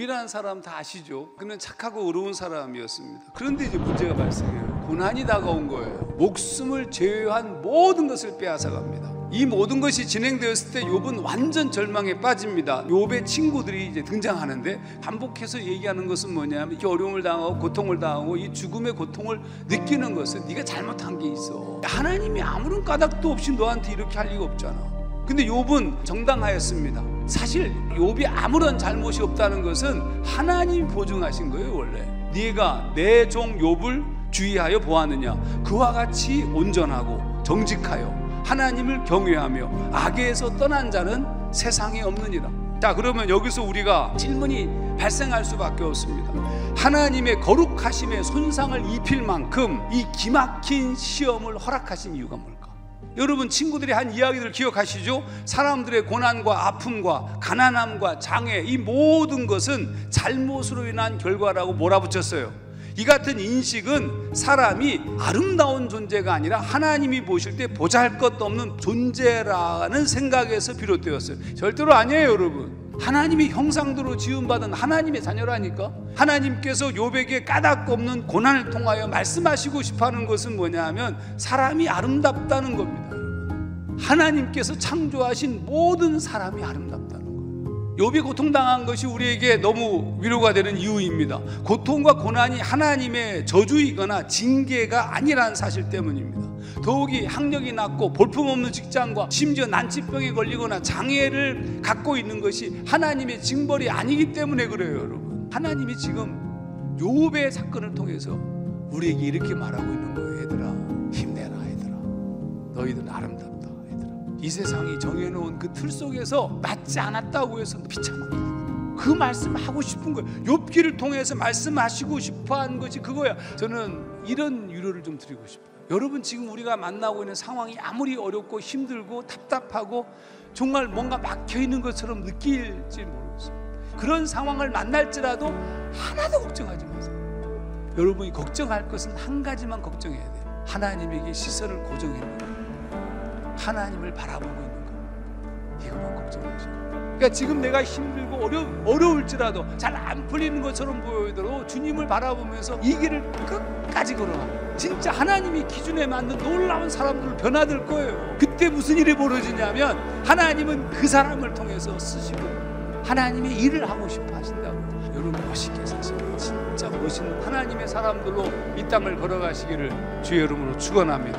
욥이라는 사람 다 아시죠? 그는 착하고 의로운 사람이었습니다. 그런데 이제 문제가 발생해요. 고난이 다가온 거예요. 목숨을 제외한 모든 것을 빼앗아갑니다. 이 모든 것이 진행되었을 때 욥은 완전 절망에 빠집니다. 욥의 친구들이 이제 등장하는데 반복해서 얘기하는 것은 뭐냐면 이 어려움을 당하고 고통을 당하고 이 죽음의 고통을 느끼는 것은 네가 잘못한 게 있어. 하나님이 아무런 까닭도 없이 너한테 이렇게 할 리가 없잖아. 근데 욥은 정당하였습니다. 사실 욥이 아무런 잘못이 없다는 것은 하나님이 보증하신 거예요, 원래. 네가 내 종 욥을 주의하여 보았느냐? 그와 같이 온전하고 정직하여 하나님을 경외하며 악에서 떠난 자는 세상에 없느니라. 자, 그러면 여기서 우리가 질문이 발생할 수밖에 없습니다. 하나님의 거룩하심에 손상을 입힐 만큼 이 기막힌 시험을 허락하신 이유가 뭘까? 여러분 친구들이 한 이야기들 기억하시죠? 사람들의 고난과 아픔과 가난함과 장애 이 모든 것은 잘못으로 인한 결과라고 몰아붙였어요. 이 같은 인식은 사람이 아름다운 존재가 아니라 하나님이 보실 때 보잘 것 없는 존재라는 생각에서 비롯되었어요. 절대로 아니에요, 여러분. 하나님이 형상대로 지음받은 하나님의 자녀라니까? 하나님께서 요백에 까닭 없는 고난을 통하여 말씀하시고 싶어하는 것은 뭐냐면 사람이 아름답다는 겁니다. 하나님께서 창조하신 모든 사람이 아름답다는 거예요 욥이 고통당한 것이 우리에게 너무 위로가 되는 이유입니다 고통과 고난이 하나님의 저주이거나 징계가 아니라는 사실 때문입니다 더욱이 학력이 낮고 볼품없는 직장과 심지어 난치병에 걸리거나 장애를 갖고 있는 것이 하나님의 징벌이 아니기 때문에 그래요, 여러분. 하나님이 지금 요배 사건을 통해서 우리에게 이렇게 말하고 있는 거예요, 얘들아. 힘내라, 얘들아. 너희들 얘들아. 이 세상이 정해놓은 그 틀 속에서 맞지 않았다고 해서 비참하다. 그 말씀 하고 싶은 거예요. 욥기를 통해서 말씀하시고 싶어한 것이 그거야. 저는 이런 위로를 좀 드리고 싶어요. 여러분 지금 우리가 만나고 있는 상황이 아무리 어렵고 힘들고 답답하고 정말 뭔가 막혀 있는 것처럼 느낄지 모르겠어요. 그런 상황을 만날지라도 하나도 걱정하지 마세요. 여러분이 걱정할 것은 한 가지만 걱정해야 돼요. 하나님에게 시선을 고정했는 거. 하나님을 바라보고 있는 거. 이것만 걱정하시고. 그러니까 지금 내가 힘들고 어려, 어려울지라도 잘 안 풀리는 것처럼 보여도 주님을 바라보면서 이 길을 끝까지 걸어가. 진짜 하나님이 기준에 맞는 놀라운 사람들을 변화될 거예요. 그때 무슨 일이 벌어지냐면 하나님은 그 사람을 통해서 쓰시고 하나님의 일을 하고 싶어 하신다고. 여러분 멋있게 사세요. 진짜 멋있는 하나님의 사람들로 이 땅을 걸어가시기를 주의 이름으로 축원합니다.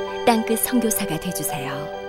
땅끝 성교사가 되주세요